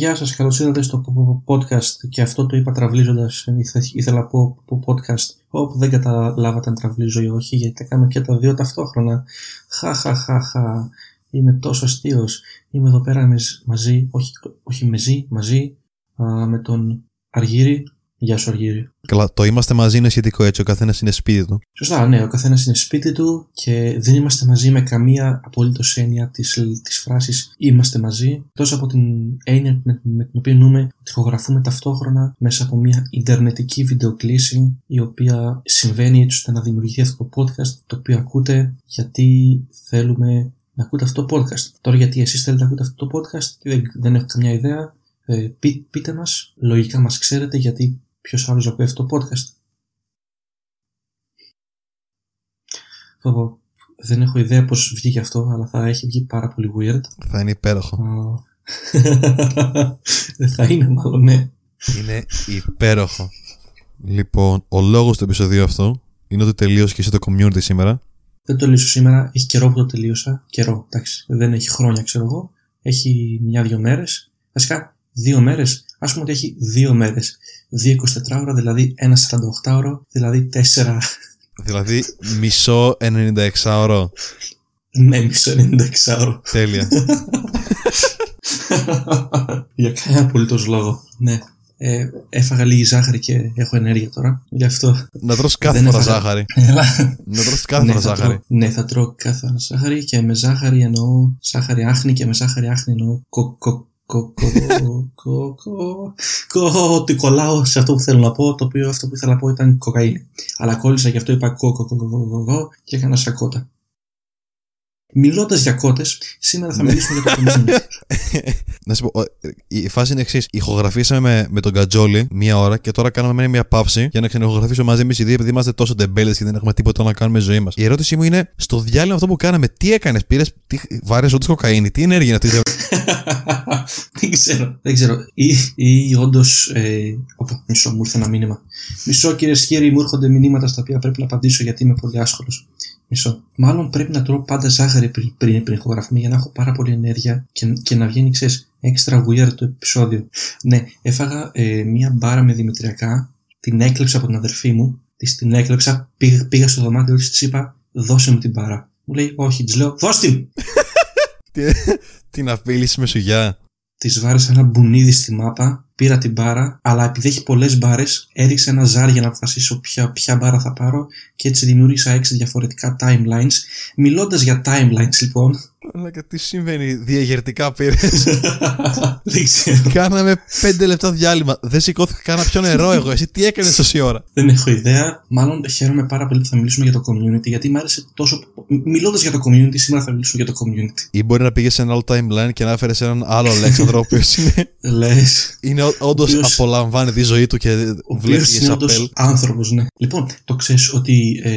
γεια σας, καλώς ήρθατε στο podcast. Και αυτό το είπα τραυλίζοντας, ήθελα να πω podcast. Όπου δεν καταλάβατε αν τραυλίζω ή όχι γιατί τα κάνω και τα δύο ταυτόχρονα. Χα χα χα χα, είμαι τόσο αστείος, είμαι εδώ πέρα μαζί, όχι, όχι μεζί, μαζί με τον Αργύρι Γεια σου, Αργύρι. Καλά, το είμαστε μαζί είναι σχετικό έτσι. Ο καθένας είναι σπίτι του. Σωστά, ναι, ο καθένας είναι σπίτι του και δεν είμαστε μαζί με καμία απολύτως έννοια της της φράσης είμαστε μαζί. Τόσο από την έννοια με, με την οποία νούμε ότι ηχογραφούμε ταυτόχρονα μέσα από μια ιντερνετική βιντεοκλήση η οποία συμβαίνει έτσι ώστε να δημιουργηθεί αυτό το podcast το οποίο ακούτε γιατί θέλουμε να ακούτε αυτό το podcast. Τώρα γιατί εσείς θέλετε να ακούτε αυτό το podcast δεν, δεν έχω καμιά ιδέα. Ε, πείτε μας, λογικά μας ξέρετε γιατί Ποιος άλλο ακούει αυτό το podcast. Δεν έχω ιδέα πώς βγήκε αυτό, αλλά θα έχει βγει πάρα πολύ weird. Θα είναι υπέροχο. Δεν θα είναι μάλλον, ναι. Είναι υπέροχο. Λοιπόν, ο λόγος του επεισοδίου αυτό είναι ότι τελείωσε και εσύ το community σήμερα. Δεν το τελείωσα σήμερα. Έχει καιρό που το τελείωσα. Καιρό, εντάξει. Δεν έχει χρόνια, ξέρω εγώ. Έχει μια-δυο μέρες. Βασικά, δύο μέρες. Α πούμε ότι έχει δύο μέρες. 2 24 ώρα, δηλαδή ένα 48 ώρα, δηλαδή 4. Δηλαδή μισό 96 ώρα. Ναι, μισό 96 ώρα. Τέλεια. Για κανένα απολύτως λόγο. Ναι. Ε, έφαγα λίγη ζάχαρη και έχω ενέργεια τώρα. Γι' αυτό. Να τρως κάθε φορά ζάχαρη. να τρως κάθε ναι, φορά ζάχαρη. ναι, θα τρώω κάθε φορά ζάχαρη και με ζάχαρη εννοώ ζάχαρη άχνη και με ζάχαρη άχνη εννοώ κο, ότι κολλάω σε αυτό που θέλω να πω, το οποίο αυτό που ήθελα να πω ήταν κοκαίνη. Αλλά κόλλησα γι' αυτό είπα κοκοκοκοκοκοκο και έκανα σακότα. Μιλώντας για κότες, σήμερα θα μιλήσουμε για το community. Να σου πω, η φάση είναι εξής. Ηχογραφήσαμε με, με τον Κατζόλη μία ώρα και τώρα κάναμε μια παύση για να ξαναηχογραφήσουμε μαζί εμείς οι δύο επειδή είμαστε τόσο ντεμπέλε και δεν έχουμε τίποτα να κάνουμε ζωή μας. Η ερώτησή μου είναι, στο διάλειμμα αυτό που κάναμε, τι έκανες, πήρες, βάρες όντως κοκαίνη, τι ενέργεια είναι αυτή; δεν ξέρω, δεν ξέρω. Ή, ή όντως. Ε, οπα, μισό, μου ήρθε ένα μήνυμα. Μισό κύριε Σκύρι, μου έρχονται μηνύματα στα οποία πρέπει να απαντήσω γιατί είμαι πολύ άσχολος. Μισό. Μάλλον πρέπει να τρώω πάντα ζάχαρη πριν, πριν, πριν ηχογραφούμε για να έχω πάρα πολύ ενέργεια και, και να βγαίνει, ξέρεις, έξτρα weird το επεισόδιο. Ναι, έφαγα ε, μία μπάρα με δημητριακά, την έκλεψα από την αδερφή μου, της την έκλεψα, πήγα, πήγα στο δωμάτιο της, της είπα, δώσε μου την μπάρα. Μου λέει, Όχι, της λέω, δώσ' την! την απείληση με σουγιά. Της βάρισα ένα μπουνίδι στη μάπα πήρα την μπάρα, αλλά επειδή έχει πολλές μπάρες, έριξα ένα ζάρι για να αποφασίσω ποια, ποια μπάρα θα πάρω και έτσι δημιούργησα έξι διαφορετικά timelines. Μιλώντας για timelines, λοιπόν. Αλλά τι συμβαίνει, διαγερτικά πήρες; Δεν ξέρω. Κάναμε πέντε λεπτά διάλειμμα. Δεν σηκώθηκα καν πιο νερό εγώ. Εσύ τι έκανες τόση ώρα; Δεν έχω ιδέα. Μάλλον χαίρομαι πάρα πολύ που θα μιλήσουμε για το community, γιατί μου άρεσε τόσο. Μιλώντας για το community, σήμερα θα μιλήσουμε για το community. Ή μπορεί να πήγες σε ένα άλλο timeline και να έφερες έναν άλλο Αλέξανδρο, ο οποίος είναι. Λες. Είναι όντως απολαμβάνει τη ζωή του και βλέπει είναι όντως άνθρωπος, ναι. Λοιπόν, το ξέρεις ότι ε,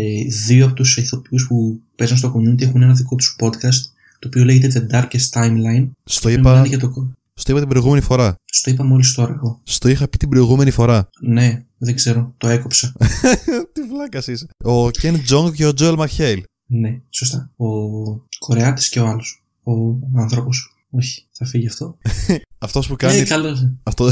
ε, δύο από τους ηθοποιούς που παίζουν στο community έχουν ένα δικό τους podcast το οποίο λέγεται The Darkest Timeline. Στο είπα, για το... στο είπα την προηγούμενη φορά. Στο είπα μόλις τώρα εγώ. Στο είχα πει την προηγούμενη φορά. Ναι, δεν ξέρω, το έκοψα. Τι βλάκας είσαι. Ο Ken Jong και ο Joel McHale. Ναι, σωστά. Ο Κορεάτης και ο άλλος. Ο άνθρωπος. Όχι, θα φύγει αυτό. Αυτός που κάνει. Ε, καλώς. Αυτό...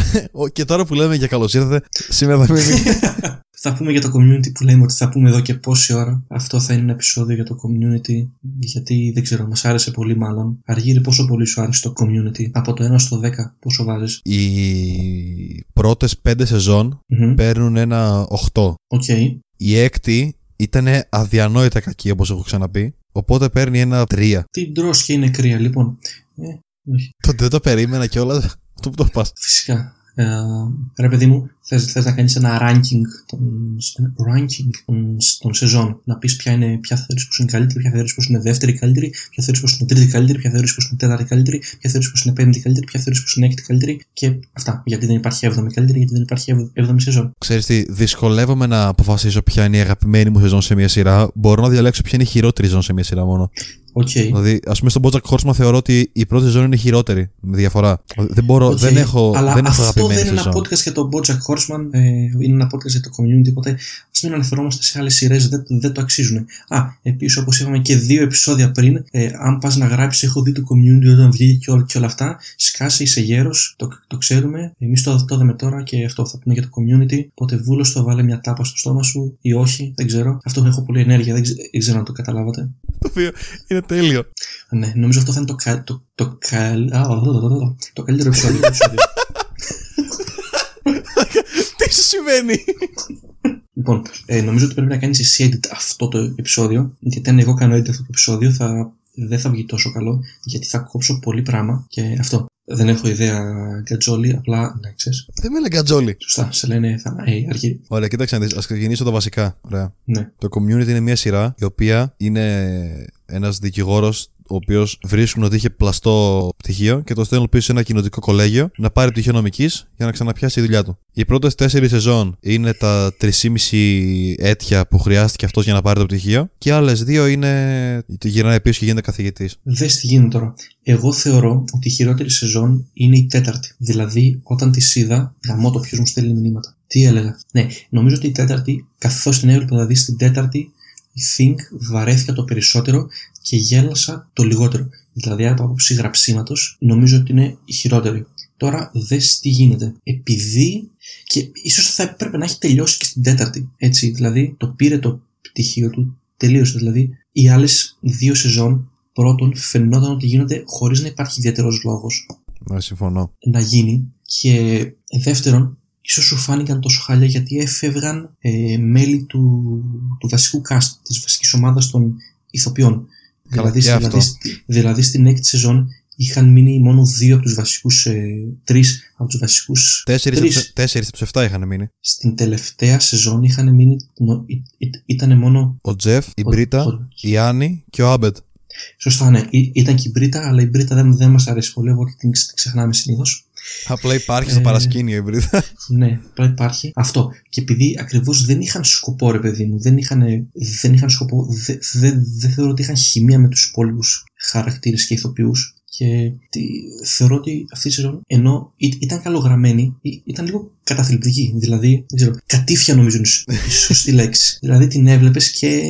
και τώρα που λέμε για καλώς ήρθατε, σήμερα θα πούμε. θα πούμε για το community που λέμε ότι θα πούμε εδώ και πόση ώρα. Αυτό θα είναι ένα επεισόδιο για το community. Γιατί δεν ξέρω, μας άρεσε πολύ μάλλον. Αργύρι, πόσο πολύ σου άρεσε το community; Από το 1 στο 10, πόσο βάζεις; Οι πρώτες 5 σεζόν mm-hmm. παίρνουν ένα 8. Okay. Η έκτη ήταν αδιανόητα κακή όπως έχω ξαναπεί. Οπότε παίρνει ένα 3. Τι ντρόσια είναι κρύα, λοιπόν. Ε, όχι. Το δεν το περίμενα κιόλας. Αυτό που το πας; Φυσικά. Ε, ρε παιδί μου, θες, θες να κάνεις ένα ranking των, ranking των, των σεζόν. Να πεις ποια, είναι, ποια θεωρείς πως είναι καλύτερη, ποια θεωρείς πως είναι δεύτερη καλύτερη, ποια θεωρείς πως είναι τρίτη καλύτερη, ποια θεωρείς πως είναι τέταρτη καλύτερη, ποια θεωρείς πως είναι πέμπτη καλύτερη, ποια θεωρείς πως είναι έκτη καλύτερη και αυτά. Γιατί δεν υπάρχει έβδομη καλύτερη, γιατί δεν υπάρχει έβδομη σεζόν. Ξέρεις τι, δυσκολεύομαι να αποφασίσω ποια είναι η αγαπημένη μου σεζόν σε μια σειρά. Μπορώ να διαλέξω ποια είναι η χειρότερη σεζόν σε μια σειρά μόνο. Οκ. Δηλαδή, ας πούμε, στον Bojack Horseman θεωρώ ότι η πρώτη σεζόν είναι χειρότερη. Με διαφορά. Δεν μπορώ, Οκ. δεν έχω, Αλλά δεν έχω αυτό δεν αγαπημένη είναι ένα σεζόν. podcast για τον Bojack Horseman, ε, είναι ένα podcast για το community, οπότε ας μην αναφερόμαστε σε άλλες σειρές, δεν, δεν το αξίζουν. Α, επίσης, όπως είπαμε και δύο επεισόδια πριν, ε, αν πας να γράψεις, έχω δει το community όταν βγήκε και, όλα, και όλα αυτά, σκάσε, είσαι γέρος, το, το ξέρουμε. Εμείς το, το είδαμε τώρα και αυτό θα πούμε για το community. Οπότε βούλωσ' το βάλε μια τάπα στο στόμα σου ή όχι, δεν ξέρω. Αυτό έχω πολύ ενέργεια, δεν, ξε- δεν ξέρω αν το καταλάβατε. Το οποίο είναι τέλειο. Ναι, νομίζω αυτό θα είναι το, κα, το, το, καλ- α, το καλύτερο επεισόδιο. επεισόδιο. Τι σου συμβαίνει. Λοιπόν, ε, νομίζω ότι πρέπει να κάνεις εσύ edit αυτό το επεισόδιο. Γιατί αν εγώ κάνω edit αυτό το επεισόδιο, θα, δεν θα βγει τόσο καλό. Γιατί θα κόψω πολύ πράγμα και αυτό. Δεν έχω ιδέα γκατζόλι, απλά ναι, ξέρεις. Δεν με λένε γκατζόλι. Σωστά, σε λένε θα ε, αρχή. Ωραία, κοίταξε να δεις. Ας ξεκινήσω τα βασικά. Ωραία. Ναι. Το community είναι μια σειρά η οποία είναι ένας δικηγόρος ο οποίος βρίσκουν ότι είχε πλαστό πτυχίο και το στέλνουν πίσω σε ένα κοινοτικό κολέγιο να πάρει πτυχίο νομικής για να ξαναπιάσει τη δουλειά του. Οι πρώτες τέσσερις σεζόν είναι τα 3,5 έτια που χρειάστηκε αυτός για να πάρει το πτυχίο και άλλες δύο είναι. γυρνάει πίσω και γίνεται καθηγητής. Δες τι γίνεται τώρα. Εγώ θεωρώ ότι η χειρότερη σεζόν είναι η τέταρτη. Δηλαδή, όταν τη είδα, γαμώ το ποιος μου στέλνει μηνύματα. Τι έλεγα. Ναι, νομίζω ότι η τέταρτη, καθώς την έβλεπα δηλαδή στην τέταρτη, η Think βαρέθηκα το περισσότερο και γέλασα το λιγότερο. Δηλαδή, από άποψη γραψίματο, νομίζω ότι είναι η χειρότερη. Τώρα, δες τι γίνεται. Επειδή. και ίσως θα έπρεπε να έχει τελειώσει και στην τέταρτη. Έτσι, δηλαδή, το πήρε το πτυχίο του, τελείωσε. Δηλαδή, οι άλλες δύο σεζόν πρώτον φαινόταν ότι γίνονται χωρίς να υπάρχει ιδιαίτερος λόγος Ναι, συμφωνώ. να γίνει και δεύτερον ίσως σου φάνηκαν τόσο χάλια γιατί έφευγαν ε, μέλη του, του βασικού cast της βασικής ομάδας των ηθοποιών Καλά, δηλαδή, και δηλαδή, αυτό. στη- δηλαδή στην έκτη σεζόν είχαν μείνει μόνο δύο από τους βασικούς ε, τρεις από τους βασικούς Τέσσερις τρεις. από τους 7 είχαν μείνει. στην τελευταία σεζόν είχαν μείνει νο- ή- ή- ήταν μόνο Ο Τζεφ, η ο- Μπρίτα, ο- η Άννη και ο Άμπετ. Σωστά, ναι. Ή- Ήταν και η Μπρίτα, αλλά η Μπρίτα δεν, δεν μας αρέσει πολύ, οπότε την ξε- ξεχνάμε συνήθως. Απλά υπάρχει στο Ε, παρασκήνιο η Μπρίτα. Ναι, απλά υπάρχει. Αυτό. Και επειδή ακριβώς δεν είχαν σκοπό, ρε παιδί μου, δεν είχαν, δεν είχαν σκοπό, δεν δε, δε θεωρώ ότι είχαν χημεία με τους υπόλοιπους χαρακτήρες και ηθοποιούς. Και τι, θεωρώ ότι αυτή η σεζόν, ενώ ή- ήταν καλογραμμένη, ή- ήταν λίγο καταθλιπτική. Δηλαδή, δεν ξέρω, κατήφια νομίζω είναι η σωστή λέξη. δηλαδή την έβλεπες και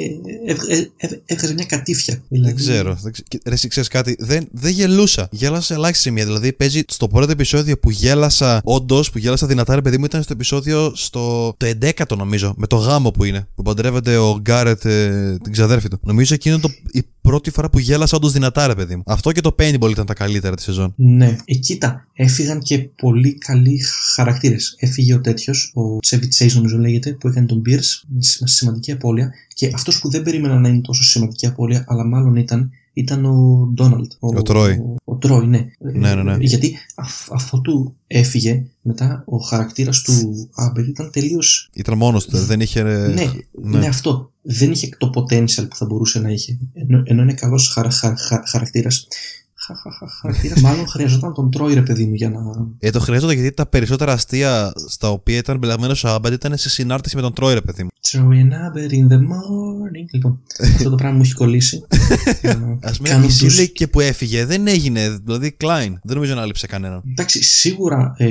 έβγα- ε- ε- έβγαζες μια κατήφια. Δηλαδή, Δεν ξέρω. Δεν ξε- Ρε, εσύ ξέρεις κάτι. Δεν, δεν γελούσα. Γέλασα σε ελάχιστη σημεία. Δηλαδή, παίζει στο πρώτο επεισόδιο που γέλασα, όντως που γέλασα δυνατά, ρε παιδί μου, ήταν στο επεισόδιο στο το 11ο νομίζω. Με το γάμο που είναι. Που παντρεύεται ο Γκάρετ ε, την ξαδέρφη του. Νομίζω εκείνο το, η πρώτη φορά που γέλασα όντως δυνατά, ρε παιδί μου. Αυτό και το Paintball ήταν τα καλύτερα της σεζόν. Ναι. Ε, κοίτα, έφυγαν και πολύ καλοί χαρακτήρες. Έφυγε ο τέτοιος, ο Τσέβι Τσέι, νομίζω λέγεται, που έκανε τον Pierce, με σημαντική απώλεια. Και αυτός που δεν περίμενα να είναι τόσο σημαντική απώλεια, αλλά μάλλον ήταν, ήταν ο Ντόναλτ. Ο Τρόι. Ο, ο Τρόι, ναι. Ναι, ναι, ναι. Ε, Γιατί αφ, αφού του έφυγε, μετά ο χαρακτήρας του Άμπερ ήταν τελείω. Ήταν μόνος του. Δεν είχε. ε, ναι, ναι. είναι αυτό. Δεν είχε το potential που θα μπορούσε να είχε. Ενώ, ενώ είναι καλός χαρα, χαρα, χαρα, χαρακτήρας. Χαρακτήρα, μάλλον χρειαζόταν τον Τρόι, ρε παιδί μου, για να. Ε, το χρειάζεται γιατί τα περισσότερα αστεία στα οποία ήταν μπλεγμένος ο Άμπετ ήταν σε συνάρτηση με τον Τρόι, ρε παιδί μου. Troy and Abed in the morning. Λοιπόν, αυτό το πράγμα μου έχει κολλήσει. Ε, Α πούμε, κάνω η τους- Σίλη και που έφυγε δεν έγινε. Δηλαδή, Klein. Δεν νομίζω να λείψε κανέναν. Εντάξει, σίγουρα, ε,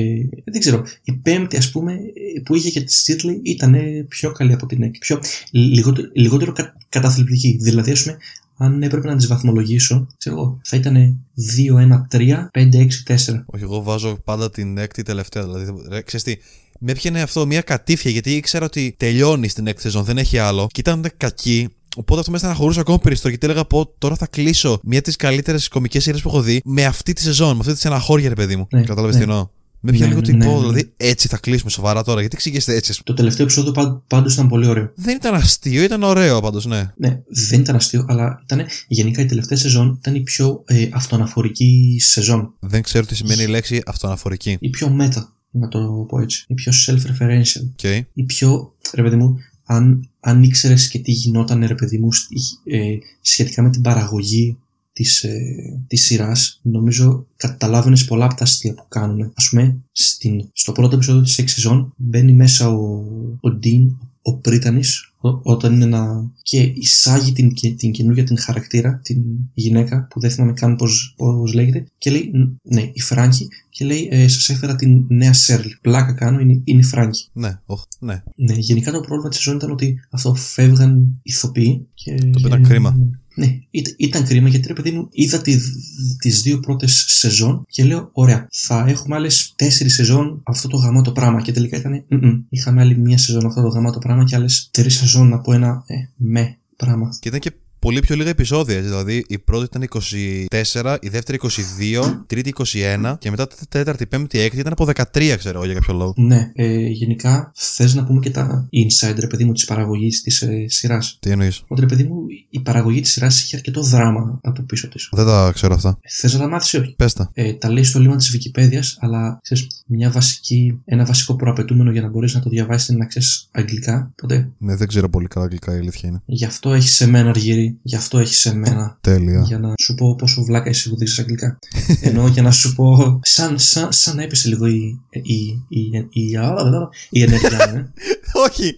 δεν ξέρω, η πέμπτη ας πούμε ε, που είχε και τη Στίτλη ήταν ε, πιο καλή από την έκτη. Πιο, λιγότερο, λιγότερο κα, καταθλιπτική. Δηλαδή, ας πούμε, αν έπρεπε να τις βαθμολογήσω, ξέρω εγώ, θα ήταν 2-1-3, 5-6-4. Όχι, εγώ βάζω πάντα την έκτη τελευταία. Δηλαδή, ρε, ξέρεις τι, με έπιανε αυτό μια κατήφια γιατί ήξερα ότι τελειώνει στην έκτη σεζόν, δεν έχει άλλο. Και ήταν κακή. Οπότε αυτό με στεναχωρούσε ακόμα περισσότερο γιατί έλεγα πω τώρα θα κλείσω μια από τις καλύτερες κομικές σειρές που έχω δει με αυτή τη σεζόν, με αυτή τη στεναχώρια, ρε παιδί μου. Ναι, Κατάλαβες ναι. τι εννοώ; Με πιάνει Ναι, λίγο ναι, τυπό, ναι. δηλαδή έτσι θα κλείσουμε σοβαρά τώρα. Γιατί εξηγήσετε έτσι. ας πούμε. Το τελευταίο επεισόδιο πάν- πάντως ήταν πολύ ωραίο. Δεν ήταν αστείο, ήταν ωραίο πάντως, ναι. Ναι, δεν ήταν αστείο, αλλά ήταν γενικά η τελευταία σεζόν ήταν η πιο ε, αυτοαναφορική σεζόν. Δεν ξέρω τι σημαίνει η λέξη αυτοαναφορική. Η πιο μέτα, να το πω έτσι. Η πιο self-referential. Okay. η πιο, ρε παιδί μου, αν, αν ήξερες και τι γινόταν, ρε παιδί μου, στη- ε, σχετικά με την παραγωγή της, ε, της σειράς, νομίζω καταλάβαινες πολλά από τα αστεία που κάνουν. Ας πούμε, στην, στο πρώτο επεισόδιο της 6 σεζόν μπαίνει μέσα ο, ο Dean, ο Πρίτανης, Ό- όταν είναι να. και εισάγει την, και- την καινούργια την χαρακτήρα, την γυναίκα που δεν θυμάμαι καν πώς, πώς λέγεται, και λέει, ναι, η Φράγκη, και λέει, ε, σας έφερα την νέα Σέρλ. Πλάκα κάνω, είναι, είναι η Φράγκη. Ναι, οχ, ναι. Ναι, γενικά το πρόβλημα της σεζόν ήταν ότι αυτό φεύγαν ηθοποιοί. Και... Το οποίο ήταν κρίμα. Ναι, ήταν, ήταν κρίμα γιατί ρε παιδί μου είδα τη, τις δύο πρώτες σεζόν και λέω ωραία θα έχουμε άλλες τέσσερις σεζόν αυτό το γαμάτο πράγμα και τελικά ήταν «Μμμ». είχαμε άλλη μία σεζόν αυτό το γαμάτο πράγμα και άλλες τρεις σεζόν από ένα ε, με πράγμα. Και ήταν και πολύ πιο λίγα επεισόδια. Δηλαδή η πρώτη ήταν 24, η δεύτερη 22, η τρίτη 21 και μετά η τέταρτη, η πέμπτη, η έκτη ήταν από 13, ξέρω εγώ για κάποιο λόγο. Ναι, ε, γενικά θες να πούμε και τα inside ρε παιδί μου της παραγωγής της ε, σειράς; Τι εννοείς; Ότι ρε παιδί μου η παραγωγή της σειράς έχει αρκετό δράμα από πίσω της. Δεν τα ξέρω αυτά. Θες να τα μάθεις ή όχι; Πες τα. Ε, τα λέει στο λίμα της Wikipedia, αλλά ξέρεις, μια βασική, ένα βασικό προαπαιτούμενο για να μπορείς να το διαβάσεις είναι να ξέρεις αγγλικά. Οπότε Ναι, δεν ξέρω πολύ καλά αγγλικά η αλήθεια είναι. γι' αυτό έχεις σε μένα αργύρι, γι' αυτό έχεις σε μένα. Τέλεια. Για να σου πω πόσο βλάκα είσαι που δείξεις αγγλικά. Ενώ για να σου πω. Σαν, σαν, σαν να έπεσε λίγο η. η, η, η, η, η ενέργειά μου. ε. Όχι!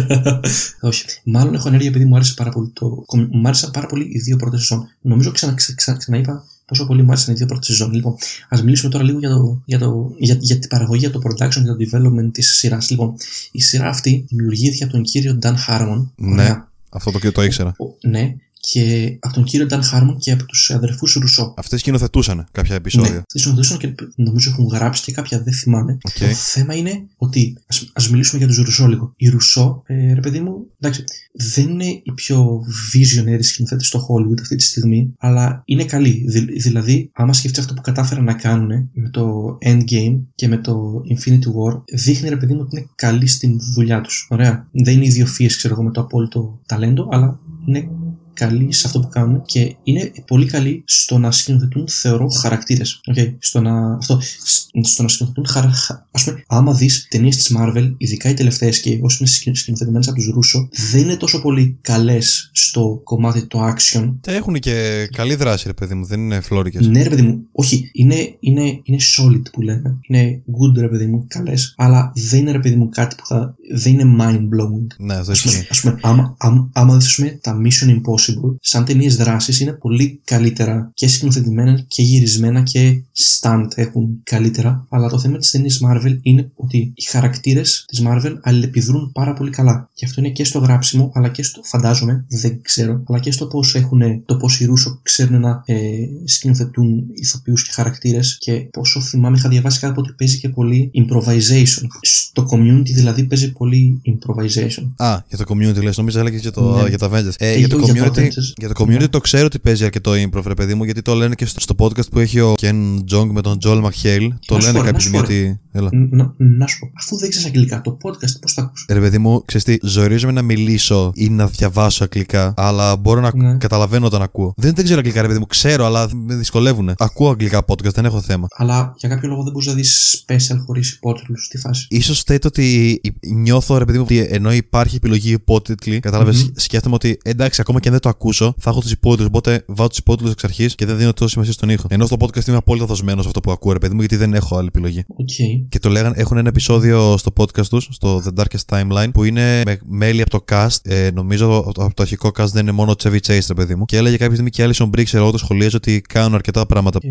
Όχι. Μάλλον έχω ενέργεια επειδή μου άρεσε πάρα πολύ το. Μου άρεσαν πάρα πολύ οι δύο πρώτες σεζόν. Νομίζω ξανα, ξα, ξα, ξαναείπα πόσο πολύ μου άρεσαν οι δύο πρώτες σεζόν. Λοιπόν, ας μιλήσουμε τώρα λίγο για, το, για, το, για, για την παραγωγή, για το production, για το development της σειράς. Λοιπόν, η σειρά αυτή δημιουργήθηκε από τον κύριο Dan Harmon. Ναι. Ωραία. Αυτό το, το ήξερα. Ο- ναι, και από τον κύριο Dan Harmon και από τους αδερφούς Ρούσο. Αυτοί σκηνοθετούσαν κάποια επεισόδια. Ναι, τις σκηνοθετούσαν και νομίζω έχουν γράψει και κάποια, δεν θυμάμαι. Οκ. Το θέμα είναι ότι ας, ας μιλήσουμε για τους Ρούσο λίγο. Οι Ρούσο, ε, ρε παιδί μου, εντάξει, δεν είναι οι πιο visionary σκηνοθέτες στο Hollywood αυτή τη στιγμή, αλλά είναι καλοί. Δη- δηλαδή, άμα σκεφτείς αυτό που κατάφεραν να κάνουν με το Endgame και με το Infinity War, δείχνει ρε παιδί μου ότι είναι καλοί στην δουλειά τους. Ωραία. Δεν είναι ιδιοφυΐες, ξέρω εγώ, με το απόλυτο ταλέντο, αλλά είναι καλοί σε αυτό που κάνουν και είναι πολύ καλοί στο να σκηνοθετούν, θεωρώ, χαρακτήρες. Okay. Στο να. Αυτό. σ- Στο να σκηνοθετούν χαρακτήρε. Α πούμε, άμα δεις ταινίες της Marvel, ειδικά οι τελευταίες και όσοι είναι σκη- σκηνοθετημένες από τους Ρούσο, δεν είναι τόσο πολύ καλές στο κομμάτι το action. Τα έχουν και καλή δράση, ρε παιδί μου, δεν είναι φλόρικες. Ναι, ρε παιδί μου, όχι, είναι, είναι, είναι solid που λέμε. Είναι good, ρε παιδί μου, καλές, αλλά δεν είναι, ρε παιδί μου, κάτι που θα. δεν είναι mind blowing. Ναι, αυτό Ας πούμε, ισχύει. ας πούμε, άμα, άμα, άμα δεις, ας πούμε, τα Mission Impossible, σαν ταινίες δράσης είναι πολύ καλύτερα και σκηνοθετημένα και γυρισμένα και stunt έχουν καλύτερα. Αλλά το θέμα της ταινίας Marvel είναι ότι οι χαρακτήρες της Marvel αλληλεπιδρούν πάρα πολύ καλά. Και αυτό είναι και στο γράψιμο, αλλά και στο, φαντάζομαι, δεν ξέρω, αλλά και στο πώς έχουν, το πώς οι Ρούσο ξέρουν να ε, σκηνοθετούν ηθοποιούς και χαρακτήρες. Και πόσο θυμάμαι, είχα διαβάσει κάπου ότι παίζει και πολύ improvisation. Στο community δηλαδή παίζει πολύ improvisation. Α, για το community λες, νομίζω έλεγε για, το, Ναι. για τα Avengers. Ε, Ε, για, το για το community, Avengers. για το community το ξέρω ότι παίζει αρκετό improv, ρε παιδί μου, γιατί το λένε και στο, στο podcast που έχει ο Ken Jong με τον Joel McHale. Το Να σου λένε πω, κάποια να σου στιγμή πω, ότι. Έλα. Να, να σου πω, αφού δεν ξέρεις αγγλικά, το podcast πώς θα ακούς. Ρε παιδί μου, ξέρεις τι, ζορίζομαι να μιλήσω ή να διαβάσω αγγλικά, αλλά μπορώ να Ναι. καταλαβαίνω όταν ακούω. Δεν, δεν ξέρω αγγλικά, ρε παιδί μου, ξέρω, αλλά με δυσκολεύουν. Ακούω αγγλικά podcast, δεν έχω θέμα. Αλλά για κάποιο λόγο δεν μπορείς να δεις special χωρίς υπότιτλους στη φάση. Ίσως φταίει ότι νιώθω, ρε παιδί μου, ότι ενώ υπάρχει επιλογή υπότιτλοι, κατάλαβες, Μμμ. σκέφτομαι ότι εντάξει, ακόμα και αν δεν το ακούσω, θα έχω τους υπότιτλους. Οπότε βάζω τους υπότιτλους εξ αρχής και δεν δίνω τόσο σημασία στον ήχο. Ενώ στο podcast είμαι απόλυτα δοσμένος σε αυτό που ακούω, ρε παιδί μου, γιατί δεν έχω άλλη επιλογή. Οκ. Και το λέγανε, έχουν ένα επεισόδιο στο podcast τους, στο The Darkest Timeline, που είναι με μέλη από το cast. Ε, νομίζω από το αρχικό cast δεν είναι μόνο ο Chevy Chase, ρε παιδί μου. Και έλεγε κάποια στιγμή και η Alison Brie, ξέρω εγώ το σχολίαζε ότι κάνουν αρκετά πράγματα. Ε,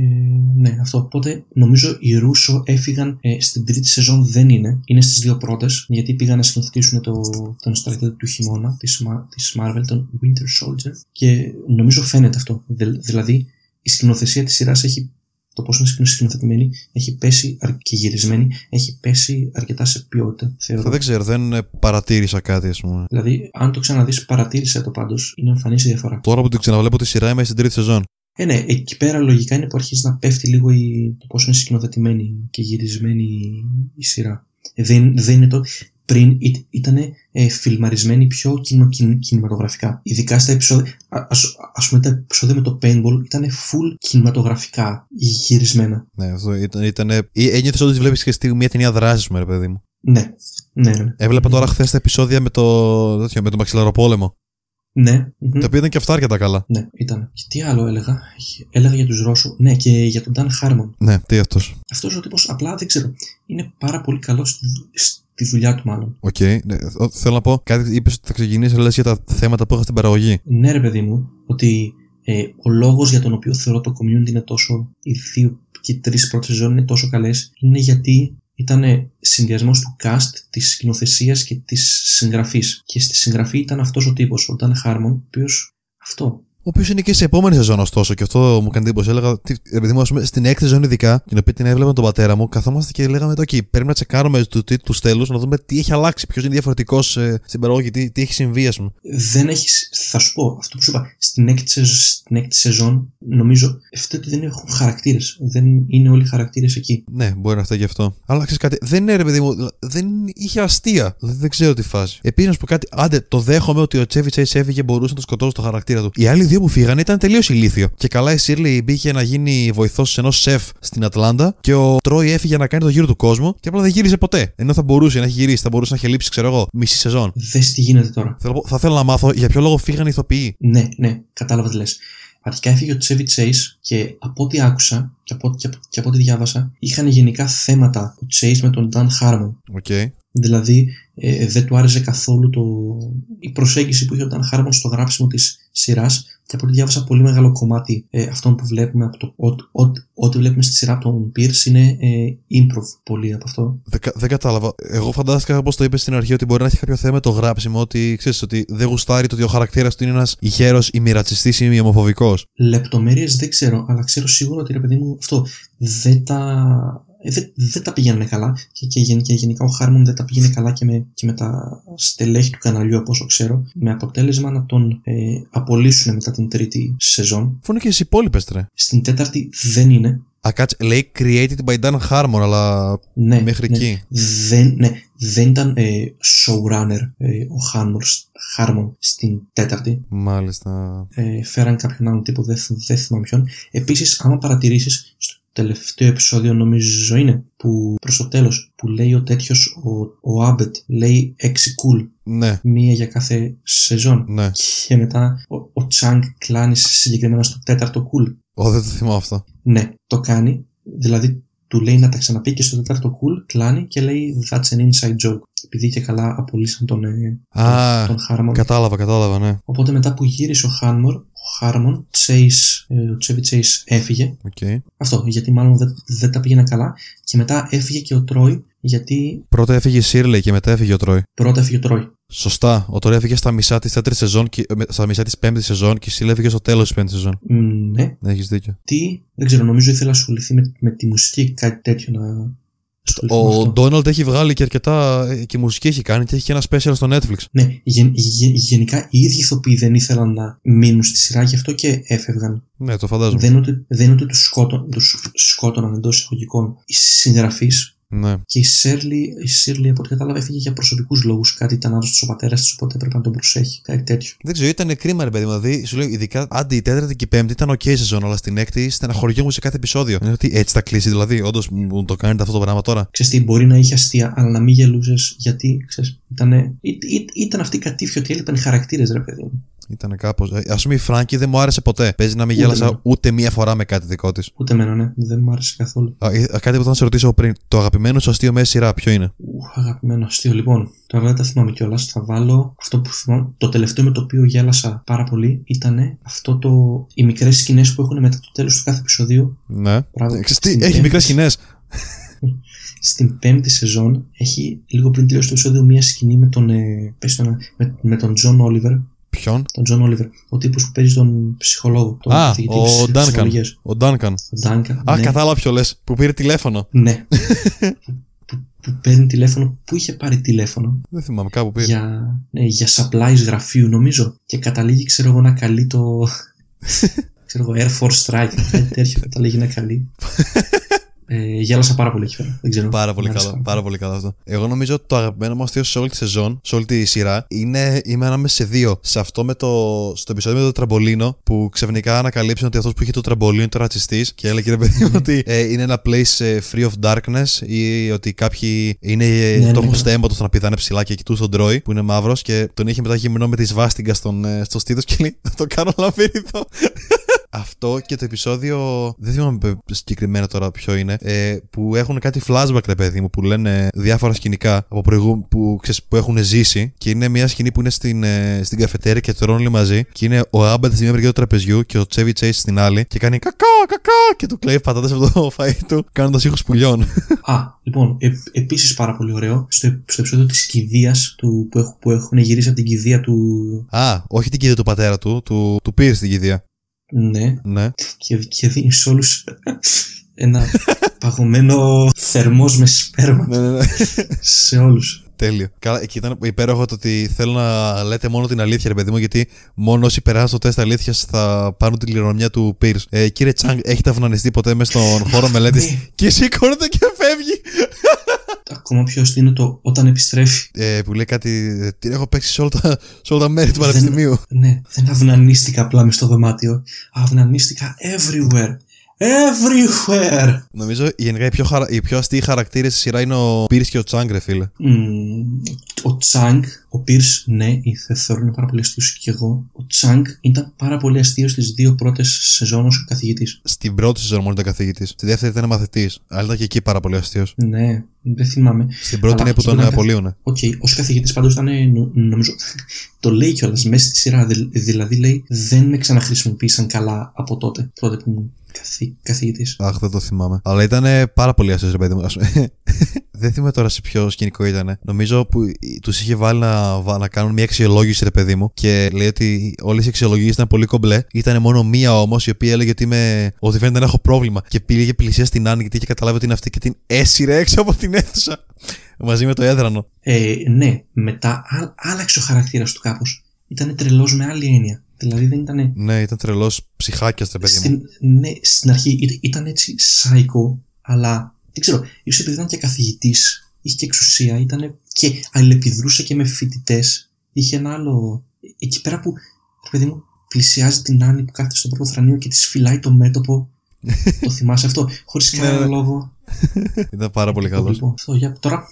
ναι, αυτό. Οπότε νομίζω οι Ρούσο έφυγαν ε, στην τρίτη σεζόν δεν είναι. Είναι στις δύο πρώτες. Γιατί πήγαν να σκηνοθετήσουν το, τον στρατιώτη του χειμώνα της της Marvel, τον Winter Soldier. Και νομίζω φαίνεται αυτό. Δη- δηλαδή η σκηνοθεσία της σειράς έχει. Το πώς είναι σκηνο- σκηνοθετημένη έχει πέσει αρ- και γυρισμένη έχει πέσει αρκετά σε ποιότητα. Θεωρώ. Αυτό δεν ξέρω, δεν ε, παρατήρησα κάτι, ας πούμε. Δηλαδή, αν το ξαναδείς, παρατήρησε το πάντως, είναι εμφανής η διαφορά. Τώρα που την ξαναβλέπω τη σειρά είμαι στην τρίτη σεζόν. Ε, ναι, εκεί πέρα λογικά είναι που αρχίζει να πέφτει λίγο η, το πώς είναι σκηνοθετημένη και γυρισμένη η, η σειρά. Ε, Δεν, δεν είναι το... Πριν ήταν ε, φιλμαρισμένη πιο κινημα, κιν- κινηματογραφικά. Ειδικά στα επεισόδια. α- Ας, ας πούμε τα επεισόδια με το paintball ήταν full κινηματογραφικά γυρισμένα. Ναι, αυτό ήταν. ήταν Ένιωθες ότι βλέπεις και στη- μια ταινία δράσης μου, ρε παιδί μου. Ναι, ναι, ναι. Έβλεπα τώρα χθες τα επεισόδια με το, τέτοιο, με το μαξιλαροπόλεμο. Ναι, μμμ. Τα οποία ήταν και αυτά αρκετά καλά. ναι, ήταν. Και τι άλλο έλεγα; Έλεγα για τους Ρούσο. Ναι, και για τον Dan Harmon. Ναι, τι αυτός. Αυτός ο τύπος απλά δεν ξέρω. Είναι πάρα πολύ καλός στη, στη τη δουλειά του μάλλον. Οκ. Ναι, θέλω να πω κάτι. Είπες ότι θα ξεκινήσεις να λες για τα θέματα που είχε στην παραγωγή. Ναι, ρε παιδί μου, ότι ε, ο λόγος για τον οποίο θεωρώ το community είναι τόσο. οι δύο και οι τρεις πρώτες σεζόν είναι τόσο καλές, είναι γιατί ήταν συνδυασμός του cast, της σκηνοθεσίας και της συγγραφής. Και στη συγγραφή ήταν αυτός ο τύπος, ο Dan Harmon, ο οποίος αυτό ο οποίος είναι και σε επόμενη σεζόν, ωστόσο, και αυτό μου κάνει εντύπωση. Έλεγα, τι, επειδή μου, πούμε, στην έκτη σεζόν ειδικά, την οποία την έβλεπα με τον πατέρα μου, καθόμαστε και λέγαμε: OK, πρέπει να τσεκάρουμε τους τίτλους τέλους, να δούμε τι έχει αλλάξει, ποιος είναι διαφορετικός ε, στην παραγωγή, τι, τι έχει συμβεί, ας πούμε. Δεν έχει, θα σου πω, αυτό που σου είπα, στην έκτη, στην έκτη σεζόν, νομίζω, αυτό ότι δεν έχουν χαρακτήρες. Δεν είναι όλοι οι χαρακτήρες εκεί. Ναι, μπορεί να φταίει γι' αυτό. Αλλά ξέρεις κάτι, δεν είναι ρε παιδί μου, δεν είχε αστεία. Δηλαδή δεν ξέρω τι φάση. Επίσης, να σου πω κάτι, άντε, το δέχομαι ότι ο Τσέβι Τσέις έφυγε, μπορούσε να τον σκοτώσει το χαρακτήρα του. Οι άλλοι δύο που φύγανε ήταν τελείως ηλίθιοι. Και καλά η Σίρλι μπήκε να γίνει βοηθός ενός σεφ στην Ατλάντα και ο Τρόι έφυγε να κάνει το γύρο του κόσμου και απλά δεν γύρισε ποτέ. Ενώ θα μπορούσε να έχει γυρίσει, θα μπορούσε να έχει λείψει, ξέρω εγώ, μισή σεζόν. Δες τι γίνεται τώρα. Θέλω, θα θέλω να μάθω για ποιο λόγο φύγανε οι ηθοποιοί. Ναι, ναι, κατάλαβα τι λες. Αρχικά έφυγε ο Τσέβι Τσέις και από ό,τι άκουσα και από, και, και από ό,τι διάβασα, είχαν γενικά θέματα ο Τσέις με τον Dan Harmon. Okay. Δηλαδή ε, δεν του άρεσε καθόλου το, η προσέγγιση που είχε ο Dan Harmon στο γράψιμο της σειράς και από ό,τι διάβασα πολύ μεγάλο κομμάτι ε, αυτών που βλέπουμε από το ό,τι βλέπουμε στη σειρά από τον Pierce είναι ε, improv πολύ από αυτό. Δεν, δεν κατάλαβα. Εγώ φαντάστηκα όπως το είπες στην αρχή ότι μπορεί να έχει κάποιο θέμα με το γράψιμο, ότι ξέρεις ότι δεν γουστάρει το ότι ο χαρακτήρας του είναι ένας ηχέρο ημιρατσιστής ή ομοφοβικό. Λεπτομέρειες δεν ξέρω, αλλά ξέρω σίγουρα ότι ρε παιδί μου αυτό δεν τα ε, δεν, δεν τα πήγαινε καλά και, και, και, γενικά ο Χάρμον δεν τα πήγαινε καλά και με, και με τα στελέχη του καναλιού από όσο ξέρω με αποτέλεσμα να τον ε, απολύσουν μετά την τρίτη σεζόν. Φωνή και στι υπόλοιπες τρε; Στην τέταρτη δεν είναι. Α, κάτσε, λέει created by Dan Harmon, αλλά ναι, μέχρι ναι. εκεί. Δεν, ναι, δεν ήταν ε, showrunner ε, ο Harmon, Harmon στην τέταρτη. Μάλιστα. Ε, φέραν κάποιον άλλον τύπο, δεν, δεν θυμάμαι ποιον. Επίσης, άμα παρατηρήσεις, στο τελευταίο επεισόδιο νομίζω είναι που προς το τέλος που λέει ο τέτοιος ο, ο Άμπετ λέει 6 cool. Ναι. μία για κάθε σεζόν. Ναι. και μετά ο, ο Τσάνγκ κλάνεις συγκεκριμένα στο τέταρτο cool. Ω δεν το θυμάμαι αυτό. Ναι το κάνει. Δηλαδή του λέει να τα ξαναπεί και στο τέταρτο cool κλάνει και λέει that's an inside joke επειδή και καλά απολύσαν τον, ε, Α, τον, Χάρμον. κατάλαβα κατάλαβα ναι. Οπότε μετά που γύρισε ο Χάρμορ ο Χάρμον, Chase, ε, ο Τσέβι Chase έφυγε. Okay. Αυτό, γιατί μάλλον δεν, δεν τα πήγαινε καλά. Και μετά έφυγε και ο Τρόι, γιατί. Πρώτα έφυγε η Σίρλεϊ και μετά έφυγε ο Τρόι. Πρώτα έφυγε ο Τρόι. Σωστά. Ο Τρόι έφυγε στα μισά της τέταρτη σεζόν και στα μισά της πέμπτης σεζόν και η Σίρλεϊ έφυγε στο τέλος της πέμπτης σεζόν. Mm, ναι. Ναι, έχεις δίκιο. Τι, δεν ξέρω, νομίζω ήθελα να ασχοληθεί με, με τη μουσική ή κάτι τέτοιο να. Ο Ντόναλντ έχει βγάλει και αρκετά ε, και μουσική έχει κάνει και έχει και ένα special στο Netflix. Ναι, γεν, γεν, γενικά οι ίδιοι ηθοποιοί δεν ήθελαν να μείνουν στη σειρά γι' αυτό και έφευγαν. Ναι, το φαντάζομαι. Δεν είναι ότι, δεν είναι ότι τους, σκότων, τους σκότωναν εντός εισαγωγικών οι συγγραφείς. Ναι. Και η Σέρλι, η Σέρλι, από ό,τι κατάλαβα, έφυγε για προσωπικούς λόγους. Κάτι ήταν άρρωστο ο πατέρα της, οπότε έπρεπε να τον προσέχει. Κάτι τέτοιο. Δεν ξέρω, ήταν κρίμα, ρε παιδί μου. Δηλαδή, σου λέω, ειδικά άντι η τέταρτη και η πέμπτη ήταν OK σεζόν, αλλά στην έκτη στεναχωριόμουν σε κάθε επεισόδιο. Είναι ότι έτσι θα κλείσει, δηλαδή, όντως μου το κάνετε αυτό το πράγμα τώρα. Ξέρετε, μπορεί να είχε αστεία, αλλά να μην γελούσες, γιατί ξέρεις, ήταν, ήταν αυτή η κατήφια ότι έλειπαν οι χαρακτήρες, ρε παιδί μου. Ήταν κάπως. Α πούμε, η Φράγκη δεν μου άρεσε ποτέ. Παίζει να μην ούτε γέλασα ούτε μία φορά με κάτι δικό της. Ούτε εμένα, ναι. Δεν μου άρεσε καθόλου. Α, κάτι που θα σε ρωτήσω πριν. Το αγαπημένο σου αστείο μέσα σειρά, ποιο είναι; Ου, αγαπημένο αστείο. Λοιπόν, τώρα δεν τα θυμάμαι κιόλας. Θα βάλω αυτό που θυμάμαι. Το τελευταίο με το οποίο γέλασα πάρα πολύ ήταν αυτό το. οι μικρές σκηνές που έχουν μετά το τέλος του κάθε επεισοδίου. Ναι. Έχει πέμπτη... μικρές σκηνές. Στην πέμπτη σεζόν έχει λίγο πριν τελειώσει το επεισόδιο μία σκηνή με τον, ε, τον, με, με τον Τζον Όλιβερ Ποιον; Τον Τζον Όλιβερ. Ο τύπος που παίζει τον ψυχολόγο. Τον Α, ο Ντάνκαν. Ο Ντάνκαν. Α, ναι. κατάλαβα ποιο λες. Που πήρε τηλέφωνο. Ναι. που, που παίρνει τηλέφωνο. Πού είχε πάρει τηλέφωνο; Δεν θυμάμαι, κάπου πήρε. Για, ναι, για supplies γραφείου, νομίζω. Και καταλήγει, ξέρω εγώ, να καλεί το. ξέρω εγώ, Air Force Strike. Κάτι τέτοιο καταλήγει να καλεί. Ε, γέλασα πάρα πολύ εκεί πέρα. Δεν ξέρω. Πάρα πολύ καλό. Πάρα πολύ καλό αυτό. Εγώ νομίζω ότι το αγαπημένο μου αστείο σε όλη τη σεζόν, σε όλη τη σειρά, είναι, είμαι ανάμεσα σε δύο. Σε αυτό με το, στο επεισόδιο με το τραμπολίνο, που ξαφνικά ανακαλύψαν ότι αυτός που είχε το τραμπολίνο είναι ρατσιστής και έλεγε ρε παιδί μου ότι ε, είναι ένα place ε, free of darkness ή ότι κάποιοι είναι ε, ναι, το ναι, ναι. να πηδάνε ψηλά και κοιτούν τον Τρόι που είναι μαύρος και τον είχε μετά γυμνό με τη σβάστικα στον, ε, στο στήθος και λέει Θα το κάνω λαβύρινθο. Αυτό και το επεισόδιο. Δεν θυμάμαι συγκεκριμένα τώρα ποιο είναι. Ε, που έχουν κάτι flashback, ρε παιδί μου, που λένε διάφορα σκηνικά από προηγού, που, ξέρεις, που έχουν ζήσει. Και είναι μια σκηνή που είναι στην, ε, στην καφετέρια και τρώνε όλοι μαζί. Και είναι ο Άμπαντ στη μία μεριά του τραπεζιού και ο Τσέβι Τσέις στην άλλη. Και κάνει κα κα, κα κα. Και του κλέβει πατάτες από το φαΐ του, κάνοντας ήχους πουλιών. Α, λοιπόν, ε, επίσης πάρα πολύ ωραίο. Στο, στο επεισόδιο της κηδείας που, έχουν, που έχουν γυρίσει από την κηδεία του. Α, όχι την κηδεία του πατέρα του, του, του πήρε την κηδεία. Ναι. Ναι. Και, και δίνεις σε όλους ένα παγωμένο θερμός με σπέρμα. ναι, ναι, ναι. σε όλους. Τέλειο. Καλά, εκεί ήταν υπέροχο το ότι θέλω να λέτε μόνο την αλήθεια, ρε παιδί μου, γιατί μόνο όσοι περάσουν στο τεστ αλήθειας θα πάρουν την κληρονομιά του Πίρ. Ε, κύριε Τσάνγκ, έχετε αυνανιστεί ποτέ μέσα στον χώρο μελέτης; Ναι. και σηκώνεται και φεύγει. Ακόμα πιο αστείο είναι το όταν επιστρέφει. Ε, που λέει κάτι. ε, Την έχω παίξει σε όλα τα, σε όλα τα μέρη του πανεπιστημίου. Ναι, δεν αυνανίστηκα απλά μες στο δωμάτιο. Αυνανίστηκα everywhere. Everywhere! Νομίζω γενικά οι πιο, χαρα... οι πιο αστείοι χαρακτήρες στη σειρά είναι ο Πίρ και ο Τσάνγκ, ρε φίλε. Μμμ, ο Τσάνγκ, ο Πίρς, ναι, θε- θεωρώ είναι πάρα πολύ αστείος και εγώ. Ο Τσάνγκ ήταν πάρα πολύ αστείος στις δύο πρώτες σεζόν ως καθηγητής. Στην πρώτη σεζόν μόνο ήταν καθηγητής. Στη δεύτερη ήταν μαθητής. Αλλά ήταν και εκεί πάρα πολύ αστείος. Ναι, δεν θυμάμαι. Στην πρώτη Αλλά είναι που εκεί τον ήταν καθ- απολύουνε. Οκ, ως καθηγητής πάντως ήταν, ε, νο- νομίζω, το λέει κιόλας μέσα στη σειρά. δη- Δηλαδή λέει, δεν με ξαναχρησιμοποίησαν καλά από τότε, τότε που ήμουν καθη, καθηγητής. Αχ, δεν το θυμάμαι. Αλλά ήταν πάρα πολύ αστείο, ρε παιδί μου. Ας πούμε. δεν θυμάμαι τώρα σε ποιο σκηνικό ήταν. Νομίζω που τους είχε βάλει να, βα- να κάνουν μια αξιολόγηση, ρε παιδί μου. Και λέει ότι όλες οι αξιολογήσεις ήταν πολύ κομπλέ. Ήταν μόνο μία όμως, η οποία έλεγε ότι, είμαι, ότι φαίνεται να έχω πρόβλημα. Και πήγε πλησίασε την Άννι γιατί είχε καταλάβει ότι είναι αυτή και την έσυρε έξω από την αίθουσα. Μαζί με το έδρανο. Ε, ναι, μετά α- άλλαξε ο χαρακτήρας του κάπως. Ήταν τρελός με άλλη έννοια. Δηλαδή δεν ήταν Ναι, ήταν τρελός ψυχάκιας, ρε παιδί μου. Στην, ναι, στην αρχή ήταν, ήταν έτσι psycho, αλλά δεν ξέρω, ίσως επειδή ήταν και καθηγητής, είχε και εξουσία, ήταν και αλληλεπιδρούσε και με φοιτητές. Είχε ένα άλλο. Εκεί πέρα που, ρε παιδί μου, πλησιάζει την Άννη που κάθεται στο πρώτο θρανείο και της φυλάει το μέτωπο. το θυμάσαι αυτό, χωρίς Ναι, κανένα ναι. λόγο. Ήταν πάρα πολύ καλός. Λοιπόν, αυτό, για, τώρα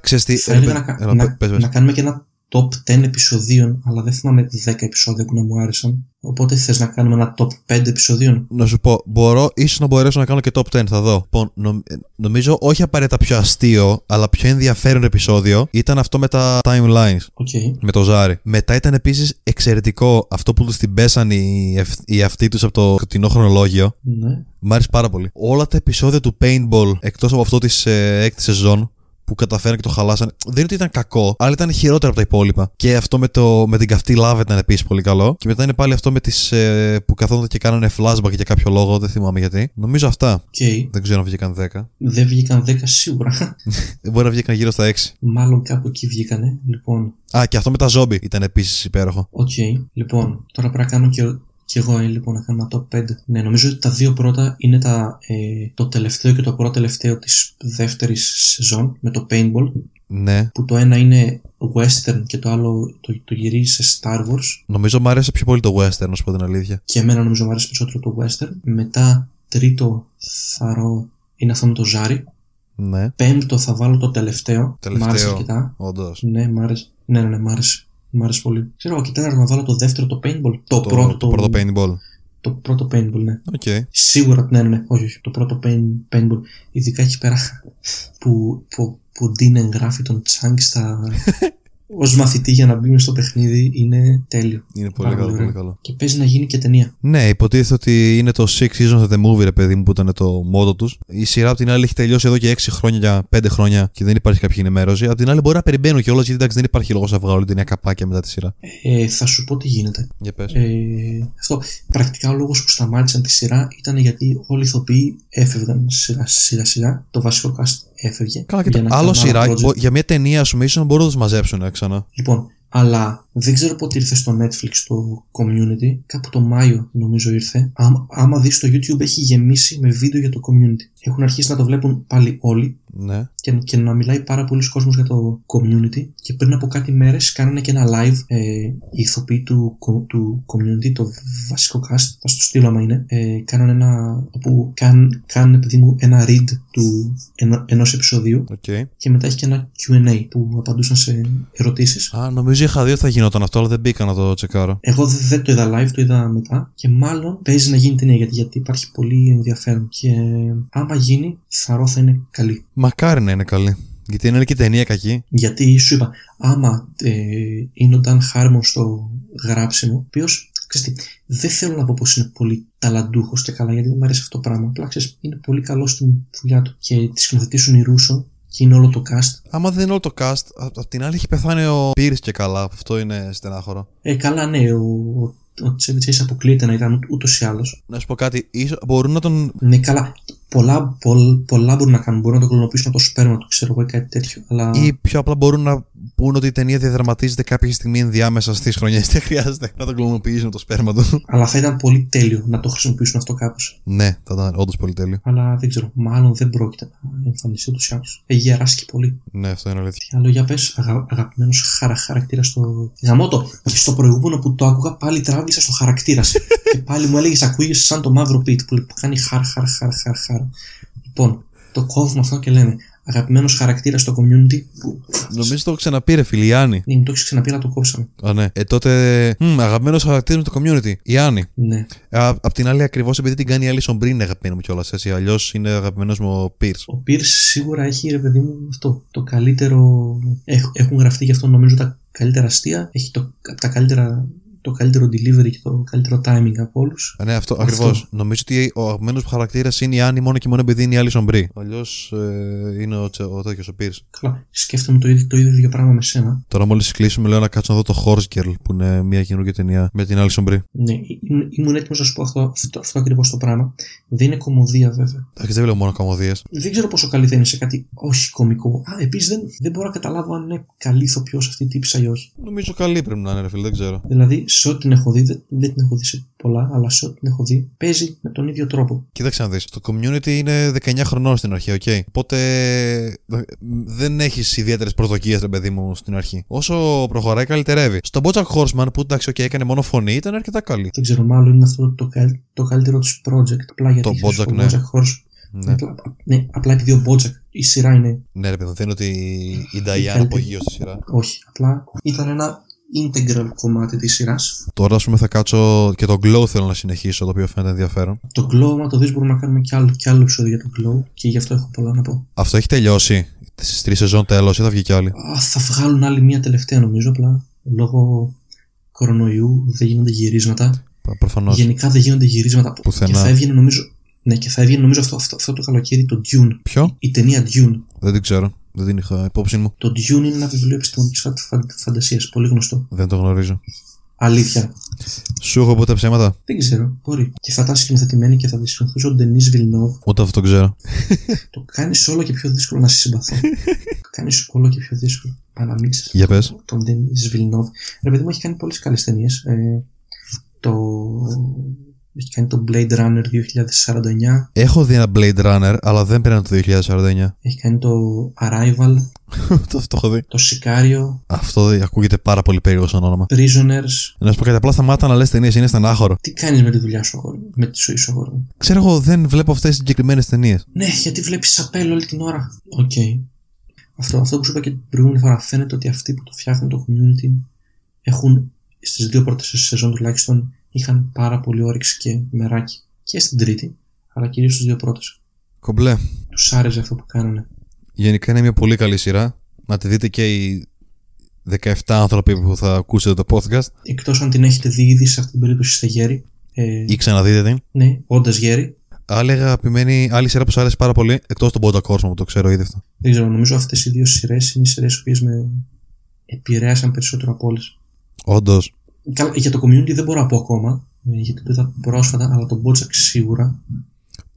Ξέρεις τι, θα ρε, έλεγα παιδί- να, κα- έλα, να, πες, πες. να κάνουμε και ένα top 10 επεισοδίων, αλλά δεν θυμάμαι 10 επεισόδια που να μου άρεσαν. Οπότε θες να κάνουμε ένα top 5 επεισοδίων; Να σου πω, μπορώ, ίσως να μπορέσω να κάνω και top 10, θα δω. Λοιπόν, νομ- ε, νομίζω όχι απαραίτητα πιο αστείο, αλλά πιο ενδιαφέρον επεισόδιο ήταν αυτό με τα timelines. Οκ. Με το ζάρι. Μετά ήταν επίσης εξαιρετικό αυτό που τους την πέσαν οι, ευ- οι αυτοί τους από το σκοτεινό χρονολόγιο. Ναι. Μ' άρεσε πάρα πολύ. Όλα τα επεισόδια του Paintball, εκτός από αυτό της ε, έκτης σεζόν, που καταφέραν και το χαλάσανε. Δεν είναι ότι ήταν κακό, αλλά ήταν χειρότερο από τα υπόλοιπα. Και αυτό με, το, με την καυτή λάβα ήταν επίσης πολύ καλό. Και μετά είναι πάλι αυτό με τις, ε, που καθόνταν και κάνανε flashback για κάποιο λόγο, δεν θυμάμαι γιατί. Νομίζω αυτά. Οκ. Δεν ξέρω αν βγήκαν 10. Δεν βγήκαν 10 σίγουρα. Δεν μπορεί να βγήκαν γύρω στα 6. Μάλλον κάπου εκεί βγήκανε. Λοιπόν, Α, και αυτό με τα ζόμπι ήταν επίσης υπέροχο. οκ. Λοιπόν, τώρα πρέπει να κάνω και, και εγώ ε, λοιπόν, να κάνω ένα top 5. Ναι, νομίζω ότι τα δύο πρώτα είναι τα, ε, το τελευταίο και το πρώτο τελευταίο της δεύτερης σεζόν με το Paintball. Ναι. Που το ένα είναι western και το άλλο το, το γυρίζει σε Star Wars. Νομίζω μου άρεσε πιο πολύ το western, να σου πω την αλήθεια. Και εμένα νομίζω μου αρέσει περισσότερο το western. Μετά τρίτο θαρώ είναι αυτό με το Ζάρι. Ναι. Πέμπτο θα βάλω το τελευταίο. Τελευταίο. Μ' άρεσε αρκετά. Όντως. Ναι, μ' άρεσε. Ναι, ναι, ναι, μ' άρεσε. Μ' άρεσε πολύ. Ξέρω, και τέταρτο να βάλω το δεύτερο, το paintball. Το, Το, πρώτο. το πρώτο paintball. Το πρώτο paintball, ναι. Οκ. Σίγουρα, ναι, ναι, ναι. Όχι, όχι. Το πρώτο paint, paintball. Ειδικά εκεί πέρα που, που, που ο Dean εγγράφει τον Τσάνγκ στα. ως μαθητή για να μπει μες στο παιχνίδι είναι τέλειο. Είναι πολύ Πάρα καλό, πολύ πολύ ωραίο. καλό. Και παίζει να γίνει και ταινία. Ναι, υποτίθεται ότι είναι το Six Seasons and a Movie, ρε παιδί μου, που ήταν το μότο τους. Η σειρά απ' την άλλη έχει τελειώσει εδώ και 6 χρόνια για 5 χρόνια και δεν υπάρχει κάποια ενημέρωση. Απ' την άλλη μπορεί να περιμένω κιόλας γιατί εντάξει δεν υπάρχει λόγος να βγάλω την νέα καπάκια μετά τη σειρά. Ε, θα σου πω τι γίνεται. Για πες. Ε, αυτό. Πρακτικά ο λόγος που σταμάτησαν τη σειρά ήταν γιατί όλοι οι ηθοποιοί έφευγαν σιγά σιγά. σιγά. Το βασικό cast έφευγε. Καλά, για κοίτα. να Άλλο κάνουν σειρά project. μπο- για μια ταινία, α πούμε, ίσω να μπορούν να του μαζέψουν ε, ξανά. Λοιπόν, αλλά δεν ξέρω πότε ήρθε στο Netflix το community. Κάπου το Μάιο νομίζω ήρθε. Άμα, άμα δεις το YouTube έχει γεμίσει με βίντεο για το community. Έχουν αρχίσει να το βλέπουν πάλι όλοι Ναι. και, και να μιλάει πάρα πολλοί κόσμος για το community. Και πριν από κάτι μέρες κάνανε και ένα live ε, οι ηθοποιοί του, co- του community, το βασικό cast, θα στο στείλω άμα είναι, ε, κάνανε ένα, όπου κάν, κάνουν παιδί μου ένα read του ενός, ενός επεισοδίου Οκ. και μετά έχει και ένα Q&A που απαντούσαν σε ερωτήσεις. Α, νομίζω είχα δει ότι θα γινόταν γινόταν αυτό, αλλά δεν μπήκα να το τσεκάρω. Εγώ δε- δεν το είδα live, το είδα μετά και μάλλον παίζει να γίνει ταινία γιατί, γιατί υπάρχει πολύ ενδιαφέρον. Και άμα γίνει, θεωρώ θα είναι καλή. Μακάρι να είναι καλή. Γιατί είναι και ταινία κακή. Γιατί σου είπα, άμα ε, είναι ο Dan Harmon στο γράψιμο, ο οποίος δεν θέλω να πω πως είναι πολύ ταλαντούχος και καλά, γιατί δεν μου αρέσει αυτό το πράγμα. Απλά ξέρεις, είναι πολύ καλό στην δουλειά του. Και τη σκηνοθετήσουν οι Ρούσο και είναι όλο το cast. Άμα δεν είναι όλο το cast, απ' απ' την άλλη έχει πεθάνει ο Πύρης και καλά. Αυτό είναι στενάχωρο. Ε, καλά, ναι, ο, ο, ο Τσέβι Τσέις αποκλείεται να ήταν ούτως ή άλλως. Να σου πω κάτι, ίσως μπορούν να τον. Ναι, καλά. Πολλά, πολλ, πολλά μπορούν να κάνουν. Μπορούν να το κλωνοποιήσουν από το σπέρμα του, ξέρω εγώ, ή κάτι τέτοιο. Αλλά ή πιο απλά μπορούν να πούν ότι η ταινία διαδραματίζεται κάποια στιγμή ενδιάμεσα στις χρονιές. Δεν χρειάζεται να τον κλωνοποιήσουν το σπέρμα του. Αλλά θα ήταν πολύ τέλειο να το χρησιμοποιήσουν αυτό κάπως. ναι, θα ήταν όντως πολύ τέλειο. Αλλά δεν ξέρω, μάλλον δεν πρόκειται να εμφανιστεί ούτως ή άλλως. Έχει γεράσει και πολύ. Ναι, αυτό είναι αλήθεια. Τι άλλο για πες, αγα, αγαπημένος χαρα, χαρακτήρας στο. Γαμώτο, και στο προηγούμενο που το άκουγα πάλι τράβηξα στο χαρακτήρα. και πάλι μου έλεγες ακούγεσαι σαν το μαύρο πιτ που κάνει χαρ, χαρ, χαρ, χαρ, χαρ. Λοιπόν, το κόβουμε αυτό και λέμε αγαπημένος χαρακτήρας στο community. Που... Νομίζω το έχω ξαναπεί, ρε φίλη, η Άννη. Ναι, μου το έχεις ξαναπεί, αλλά το κόψαμε. Α, ναι. Ε, τότε. Μ, αγαπημένος χαρακτήρας με το community. Η Άννη. Ναι. Α, απ' την άλλη, ακριβώς επειδή την κάνει η Alison Brie είναι αγαπημένο μου κιόλας. Έτσι. Αλλιώς είναι αγαπημένος μου ο Pierce. Ο Pierce σίγουρα έχει, ρε παιδί μου, αυτό. Το καλύτερο. Έχ, έχουν γραφτεί γι' αυτό νομίζω τα καλύτερα αστεία. Έχει το, τα καλύτερα το καλύτερο delivery και το καλύτερο timing από όλους. Ναι, αυτό, ακριβώς. Νομίζω ότι ο αγαπημένος μου χαρακτήρας είναι η Άννη μόνο και μόνο επειδή είναι η Alison Brie. Αλλιώς ε, είναι ο, ο τέτοιος ο Pierce. Καλά. Σκέφτομαι το ίδιο, το ίδιο πράγμα με σένα. Τώρα μόλις κλείσουμε, λέω να κάτσω να δω το Horse Girl που είναι μια καινούργια ταινία με την Alison Brie. Ναι, ήμουν, ήμουν έτοιμος να σου πω αυτό, αυτό, αυτό ακριβώς το πράγμα. Δεν είναι κομμωδία βέβαια. Εντάξει, δεν βλέπω μόνο κομμωδίες. Δεν ξέρω πόσο καλή θα είναι σε κάτι όχι κωμικό. Α, επίσης δεν, δεν μπορώ να καταλάβω αν είναι καλή ηθοποιός αυτή η τύπησα ή όχι. Νομίζω καλή πρέπει να είναι, ρε φίλε, δεν ξέρω. Δηλαδή, σε ό,τι την έχω δει, δεν, δεν την έχω δει σε πολλά, αλλά σε ό,τι την έχω δει, παίζει με τον ίδιο τρόπο. Κοίταξε να δεις. Το community είναι 19 χρονών στην αρχή, OK. Okay. Οπότε δεν έχεις ιδιαίτερες προσδοκίες, ρε παιδί μου, στην αρχή. Όσο προχωράει, καλυτερεύει. Στο Bojack Horseman, που εντάξει, okay, έκανε μόνο φωνή, ήταν αρκετά καλή. Δεν ξέρω, μάλλον είναι αυτό το, το, το καλύτερό της project. Απλά γιατί το Bojack, το ναι. Bojack Horse. Ναι. Απλά, ναι, απλά επειδή ο Bojack η σειρά είναι. Ναι, ρε παιδί, δεν είναι ότι η Diana απογείωσε τη σειρά. Όχι, απλά ήταν ένα integral κομμάτι της σειράς. Τώρα, ας πούμε, θα κάτσω και το Glow θέλω να συνεχίσω, το οποίο φαίνεται ενδιαφέρον. Το Glow, άμα το δεις, μπορούμε να κάνουμε κι άλλο, κι άλλο επεισόδιο για το Glow και γι' αυτό έχω πολλά να πω. Αυτό έχει τελειώσει. Στις τρεις σεζόν τέλος ή θα βγει κι άλλη; Α, θα βγάλουν άλλη μία τελευταία νομίζω, απλά λόγω κορονοϊού δεν γίνονται γυρίσματα. Προφανώς. Γενικά δεν γίνονται γυρίσματα. Πουθενά. Και θα έβγαινε νομίζω. Ναι, και θα έβγαινε νομίζω αυτό, αυτό, αυτό το καλοκαίρι το Dune. Ποιο; Η ταινία Dune. Δεν την ξέρω. Δεν την είχα υπόψη μου. Το Dune είναι ένα βιβλίο επιστημονικής φαν, φαν, φαντασίας. Πολύ γνωστό. Δεν το γνωρίζω. Αλήθεια. Σου έχω ποτέ ψέματα; Δεν ξέρω. Μπορεί. Και θα ήταν σκηνοθετημένη και θα τη σκηνοθετούσε ο Ντενή Βιλνόβ. Ούτε αυτό το ξέρω. το κάνεις όλο και πιο δύσκολο να σε συμπαθώ. το κάνεις όλο και πιο δύσκολο. Αναμίξει. Για πες. Τον Ντενή Βιλνόβ. Ρε παιδί μου έχει κάνει πολλές καλές ταινίες. Ε, το έχει κάνει το Blade Runner 2049. Έχω δει ένα Blade Runner, αλλά δεν πήραν το 2049. Έχει κάνει το Arrival. το, το έχω δει. Το Sicario. Αυτό ακούγεται πάρα πολύ περίεργο σαν όνομα. Prisoners. Να σου πω κάτι, απλά σταμάτα να λες ταινίες, είναι στενάχωρο. Τι κάνεις με τη δουλειά σου, αγόρι μου, με τη ζωή σου, αγόρι μου; Ξέρω εγώ, δεν βλέπω αυτές τις συγκεκριμένες ταινίες. Ναι, γιατί βλέπεις σαπίλα όλη την ώρα. OK. Okay. Αυτό, αυτό που σου είπα και την προηγούμενη φορά φαίνεται ότι αυτοί που το φτιάχνουν το community έχουν στις δύο πρώτες σεζόν τουλάχιστον είχαν πάρα πολύ όρεξη και μεράκι. Και στην τρίτη, αλλά κυρίως στι δύο πρώτε. Κομπλέ. Τους άρεσε αυτό που κάνανε. Γενικά είναι μια πολύ καλή σειρά. Να τη δείτε και οι 17 άνθρωποι που θα ακούσετε το podcast. Εκτός αν την έχετε δει ήδη, σε αυτήν την περίπτωση είστε γέροι. Ε, ή ξαναδείτε την. Ναι, όντας γέροι. Άλλη αγαπημένη, άλλη σειρά που σου άρεσε πάρα πολύ, εκτός τον Bojack Horseman που το ξέρω ήδη αυτό. Δεν ξέρω, νομίζω αυτές οι δύο σειρές είναι οι σειρές που με επηρέασαν περισσότερο από όλες. Όντως. Για το community δεν μπορώ να πω ακόμα, γιατί το είδα πρόσφατα, αλλά τον Bojack σίγουρα.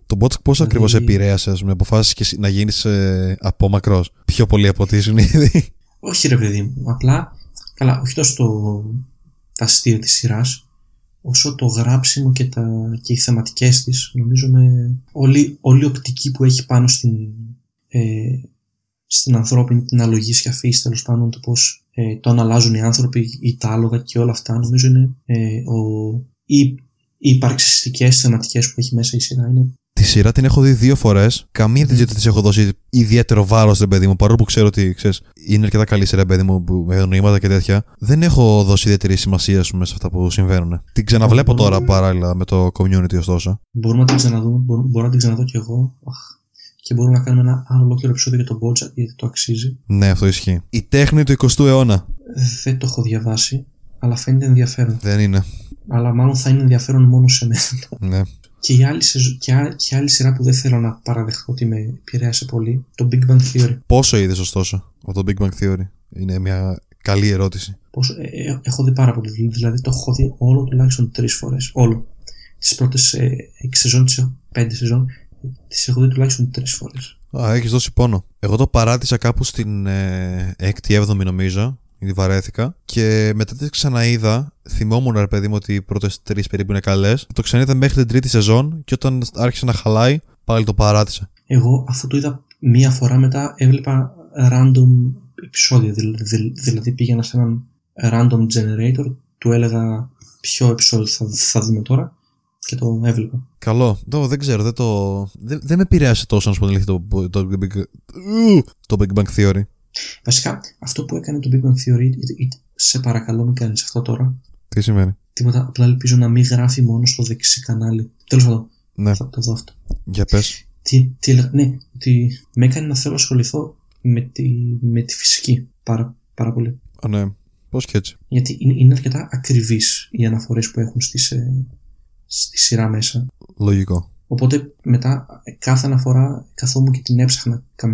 Το Bojack πώς δηλαδή... ακριβώς επηρέασε, με αποφάσισες να γίνεις ε, απόμακρο πιο πολύ από ό,τι ήσουν ήδη; Όχι, ρε παιδί μου. Απλά, καλά, όχι τόσο το, τα αστεία της σειράς, όσο το γράψιμο και, τα, και οι θεματικές της, νομίζω με όλη, όλη η οπτική που έχει πάνω στην, ε, στην ανθρώπινη την αλογίσια φύση, τέλος πάντων, το πώς ε, τον αλλάζουν οι άνθρωποι, οι τα άλογα και όλα αυτά, νομίζω είναι ε, ο, οι, οι υπαρξιστικές θεματικές που έχει μέσα η σειρά είναι Τη σειρά την έχω δει δύο φορές. Καμία δεν ξέρω ότι της έχω δώσει ιδιαίτερο βάρος, ρε παιδί μου. Παρόλο που ξέρω ότι ξέρεις, είναι αρκετά καλή σειρά, παιδί μου, που- με νοήματα και τέτοια. Δεν έχω δώσει ιδιαίτερη σημασία ας πούμε, σε αυτά που συμβαίνουν. Την ξαναβλέπω Μπορούμε- τώρα παράλληλα με το community, ωστόσο. Μπορούμε να την ξαναδούμε, μπορώ, μπορώ να την ξαναδώ κι εγώ. Αχ. Και μπορούμε να κάνουμε ένα άλλο ολόκληρο επεισόδιο για τον Μπόλτσα, γιατί το αξίζει. Ναι, αυτό ισχύει. Η τέχνη του 20ου αιώνα. Δεν το έχω διαβάσει, αλλά φαίνεται ενδιαφέρον. Δεν είναι. Αλλά μάλλον θα είναι ενδιαφέρον μόνο σε μένα. Ναι. Και η άλλη, σεζ- και, α- και άλλη σειρά που δεν θέλω να παραδεχτώ ότι με επηρέασε πολύ, το Big Bang Theory. Πόσο είδες, ωστόσο, από το Big Bang Theory; Είναι μια καλή ερώτηση. Πόσο, ε, ε, έχω δει πάρα πολύ. Δηλαδή το έχω δει όλο τουλάχιστον τρεις φορές. Όλο. Τις πρώτες ε, έξι σεζόν, τις πέντε σεζόν, τις έχω δει τουλάχιστον τρεις φορές. Α, έχεις δώσει πόνο. Εγώ το παράτησα κάπου στην ε, 6η-7η νομίζω, γιατί βαρέθηκα. Και μετά τη ξαναείδα, θυμόμουν ρε παιδί μου ότι οι πρώτες τρεις περίπου είναι καλές. Το ξαναείδα μέχρι την τρίτη σεζόν και όταν άρχισε να χαλάει, πάλι το παράτησα. Εγώ αφού το είδα μία φορά μετά έβλεπα random επεισόδια. δηλ- δηλ- Δηλαδή πήγαινα σε έναν random generator, του έλεγα ποιο επεισόδιο θα, θα δούμε τώρα και το έβλεπα. Καλό. Το, δεν ξέρω, δεν το. Δεν, δεν με επηρέασε τόσο να σου πω την αλήθεια το, το, το, Big, το Big Bang Theory. Βασικά αυτό που έκανε το Big Bang Theory, είτε- είτε- σε παρακαλώ μην κάνεις αυτό τώρα, Τι σημαίνει; τίποτα, απλά ελπίζω να μην γράφει μόνο στο δεξί κανάλι. Τέλος πάντων, Ναι, θα το δω αυτό. για πες. Τι, τι έλεγα, ναι, ότι με έκανε να θέλω να ασχοληθώ με τη, με τη φυσική πάρα, πάρα πολύ. Α, ναι. Πώς και έτσι. Γιατί είναι, είναι αρκετά ακριβείς οι αναφορές που έχουν στις, ε, στη σειρά μέσα. Λογικό. Οπότε μετά ε, κάθε αναφορά καθόμουν και την έψαχνα καμ,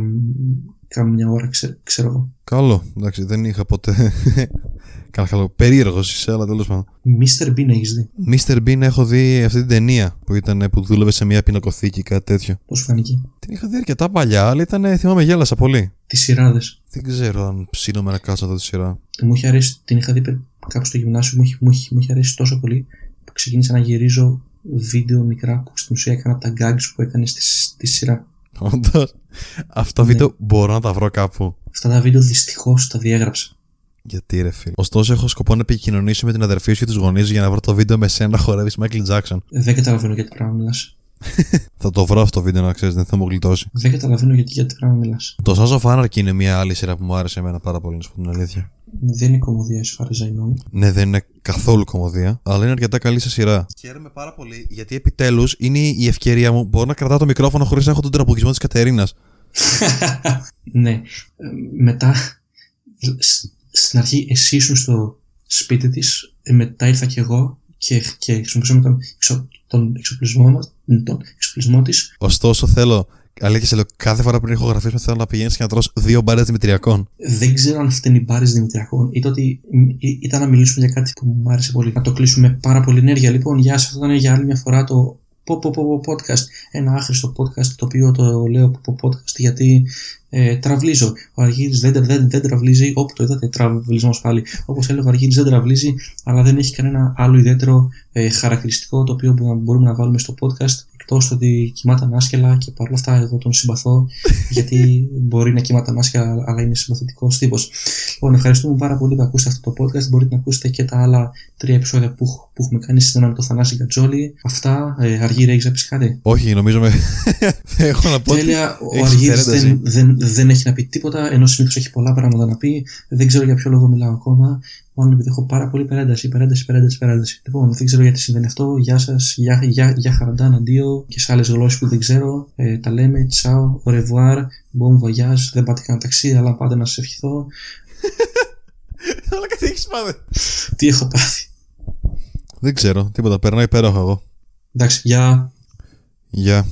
καμιά ώρα, ξέ, ξέρω εγώ. Καλό. Εντάξει, δεν είχα ποτέ. Καλά, καλό. Περίεργος είσαι, αλλά τέλος πάντων. Mr. Bean έχεις δει; Mr. Bean έχω δει αυτή την ταινία που, ήταν, που δούλευε σε μια πινακοθήκη ή κάτι τέτοιο. Πώς φάνηκε; Την είχα δει αρκετά παλιά, αλλά ήταν, θυμάμαι, γέλασα πολύ. Τις σειράδες. Δεν ξέρω αν ψήνομαι να κάτσω να δω τη σειρά. Μου είχε αρέσει, την είχα δει πε- κάπου στο γυμνάσιο, μου είχε, μου είχε, μου είχε αρέσει τόσο πολύ που ξεκίνησα να γυρίζω βίντεο μικρά που στην ουσία έκανα τα gags που έκανε στη, στη σειρά. Όντως. Αυτά Ναι. βίντεο μπορώ να τα βρω κάπου. Αυτά τα βίντεο δυστυχώς τα διέγραψα. Γιατί ρε φίλε. Ωστόσο, έχω σκοπό να επικοινωνήσω με την αδερφή σου και τους γονείς για να βρω το βίντεο με σένα να χορεύεις Michael Jackson. Δεν καταλαβαίνω γιατί πράγμα μιλάς. Θα το βρω αυτό το βίντεο να ξέρεις, δεν θα μου γλιτώσει. Δεν καταλαβαίνω γιατί, γιατί πράγμα μιλάς. Το Sons of Anarchy είναι μια άλλη σειρά που μου άρεσε εμένα πάρα πολύ, να σου πω την αλήθεια. Δεν είναι κομμωδία as far as I know. Ναι, δεν είναι καθόλου κομμωδία, αλλά είναι αρκετά καλή σε σειρά. Χαίρομαι πάρα πολύ γιατί επιτέλους είναι η ευκαιρία μου. Μπορώ να κρατάω το μικρόφωνο χωρίς να έχω τον τραγουδισμό της Κατερίνας. ναι. Ε, Μετά, σ- στην αρχή εσύ ήσουν στο σπίτι της, ε, μετά ήρθα κι εγώ και, και χρησιμοποιήσαμε τον, εξο, τον εξοπλισμό μας, τον εξοπλισμό της. Ωστόσο, θέλω. Αλήθεια, σε λέω, κάθε φορά πριν ηχογραφήσουμε θέλω να πηγαίνεις και να τρως δύο μπάρες Δημητριακών. Δεν ξέρω αν φταίνει οι μπάρες Δημητριακών ή το ότι ή- ήταν να μιλήσουμε για κάτι που μου άρεσε πολύ. Να το κλείσουμε πάρα πολύ ενέργεια. Λοιπόν, γεια σας, αυτό ήταν για άλλη μια φορά το πω, πω, πω, πω, podcast. Ένα άχρηστο podcast το οποίο το λέω πω, πω, podcast γιατί ε, τραυλίζω. Ο Αργύρης δεν, δεν, δεν τραυλίζει, όπου το είδατε, τραυλισμός πάλι. Όπως έλεγα, ο Αργύρης δεν τραυλίζει, αλλά δεν έχει κανένα άλλο ιδιαίτερο ε, χαρακτηριστικό το οποίο μπο- μπορούμε να βάλουμε στο podcast. Εκτός το ότι κοιμάται ανάσκελα και παρόλα αυτά εγώ τον συμπαθώ γιατί μπορεί να κοιμάται ανάσκελα αλλά είναι συμπαθητικός τύπος. Λοιπόν, ευχαριστούμε πάρα πολύ που ακούσατε αυτό το podcast. Μπορείτε να ακούσετε και τα άλλα τρία επεισόδια που, έχ- που έχουμε κάνει στην με το Θανάση Γκατζόλη. Αυτά, ε, Αργύρη, έχεις να πεις κάτι; Όχι, νομίζω με. δεν έχω να πω. ότι Τέλεια, ο έχεις Αργύρης υπερένταση. δεν, δεν, δεν έχει να πει τίποτα, ενώ συνήθως έχει πολλά πράγματα να πει. Δεν ξέρω για ποιο λόγο μιλάω ακόμα. Μόνο επειδή έχω πάρα πολύ υπερένταση, υπερένταση, υπερένταση, υπερένταση. Λοιπόν, δεν ξέρω γιατί συμβαίνει αυτό. Γεια σας, γεια, γεια, γεια χαραντάν, αντίο και σε άλλες γλώσσες που δεν ξέρω. Ε, τα λέμε, τσάω, au revoir, bon voyage. Δεν πάτε κανένα ταξίδι, αλλά πάτε να σας ευχηθώ. Αλλά κάτι έχεις πάθει. Τι έχω πάθει; Δεν ξέρω, τίποτα. Περνάει υπέροχα εγώ. Εντάξει, γεια. Γεια.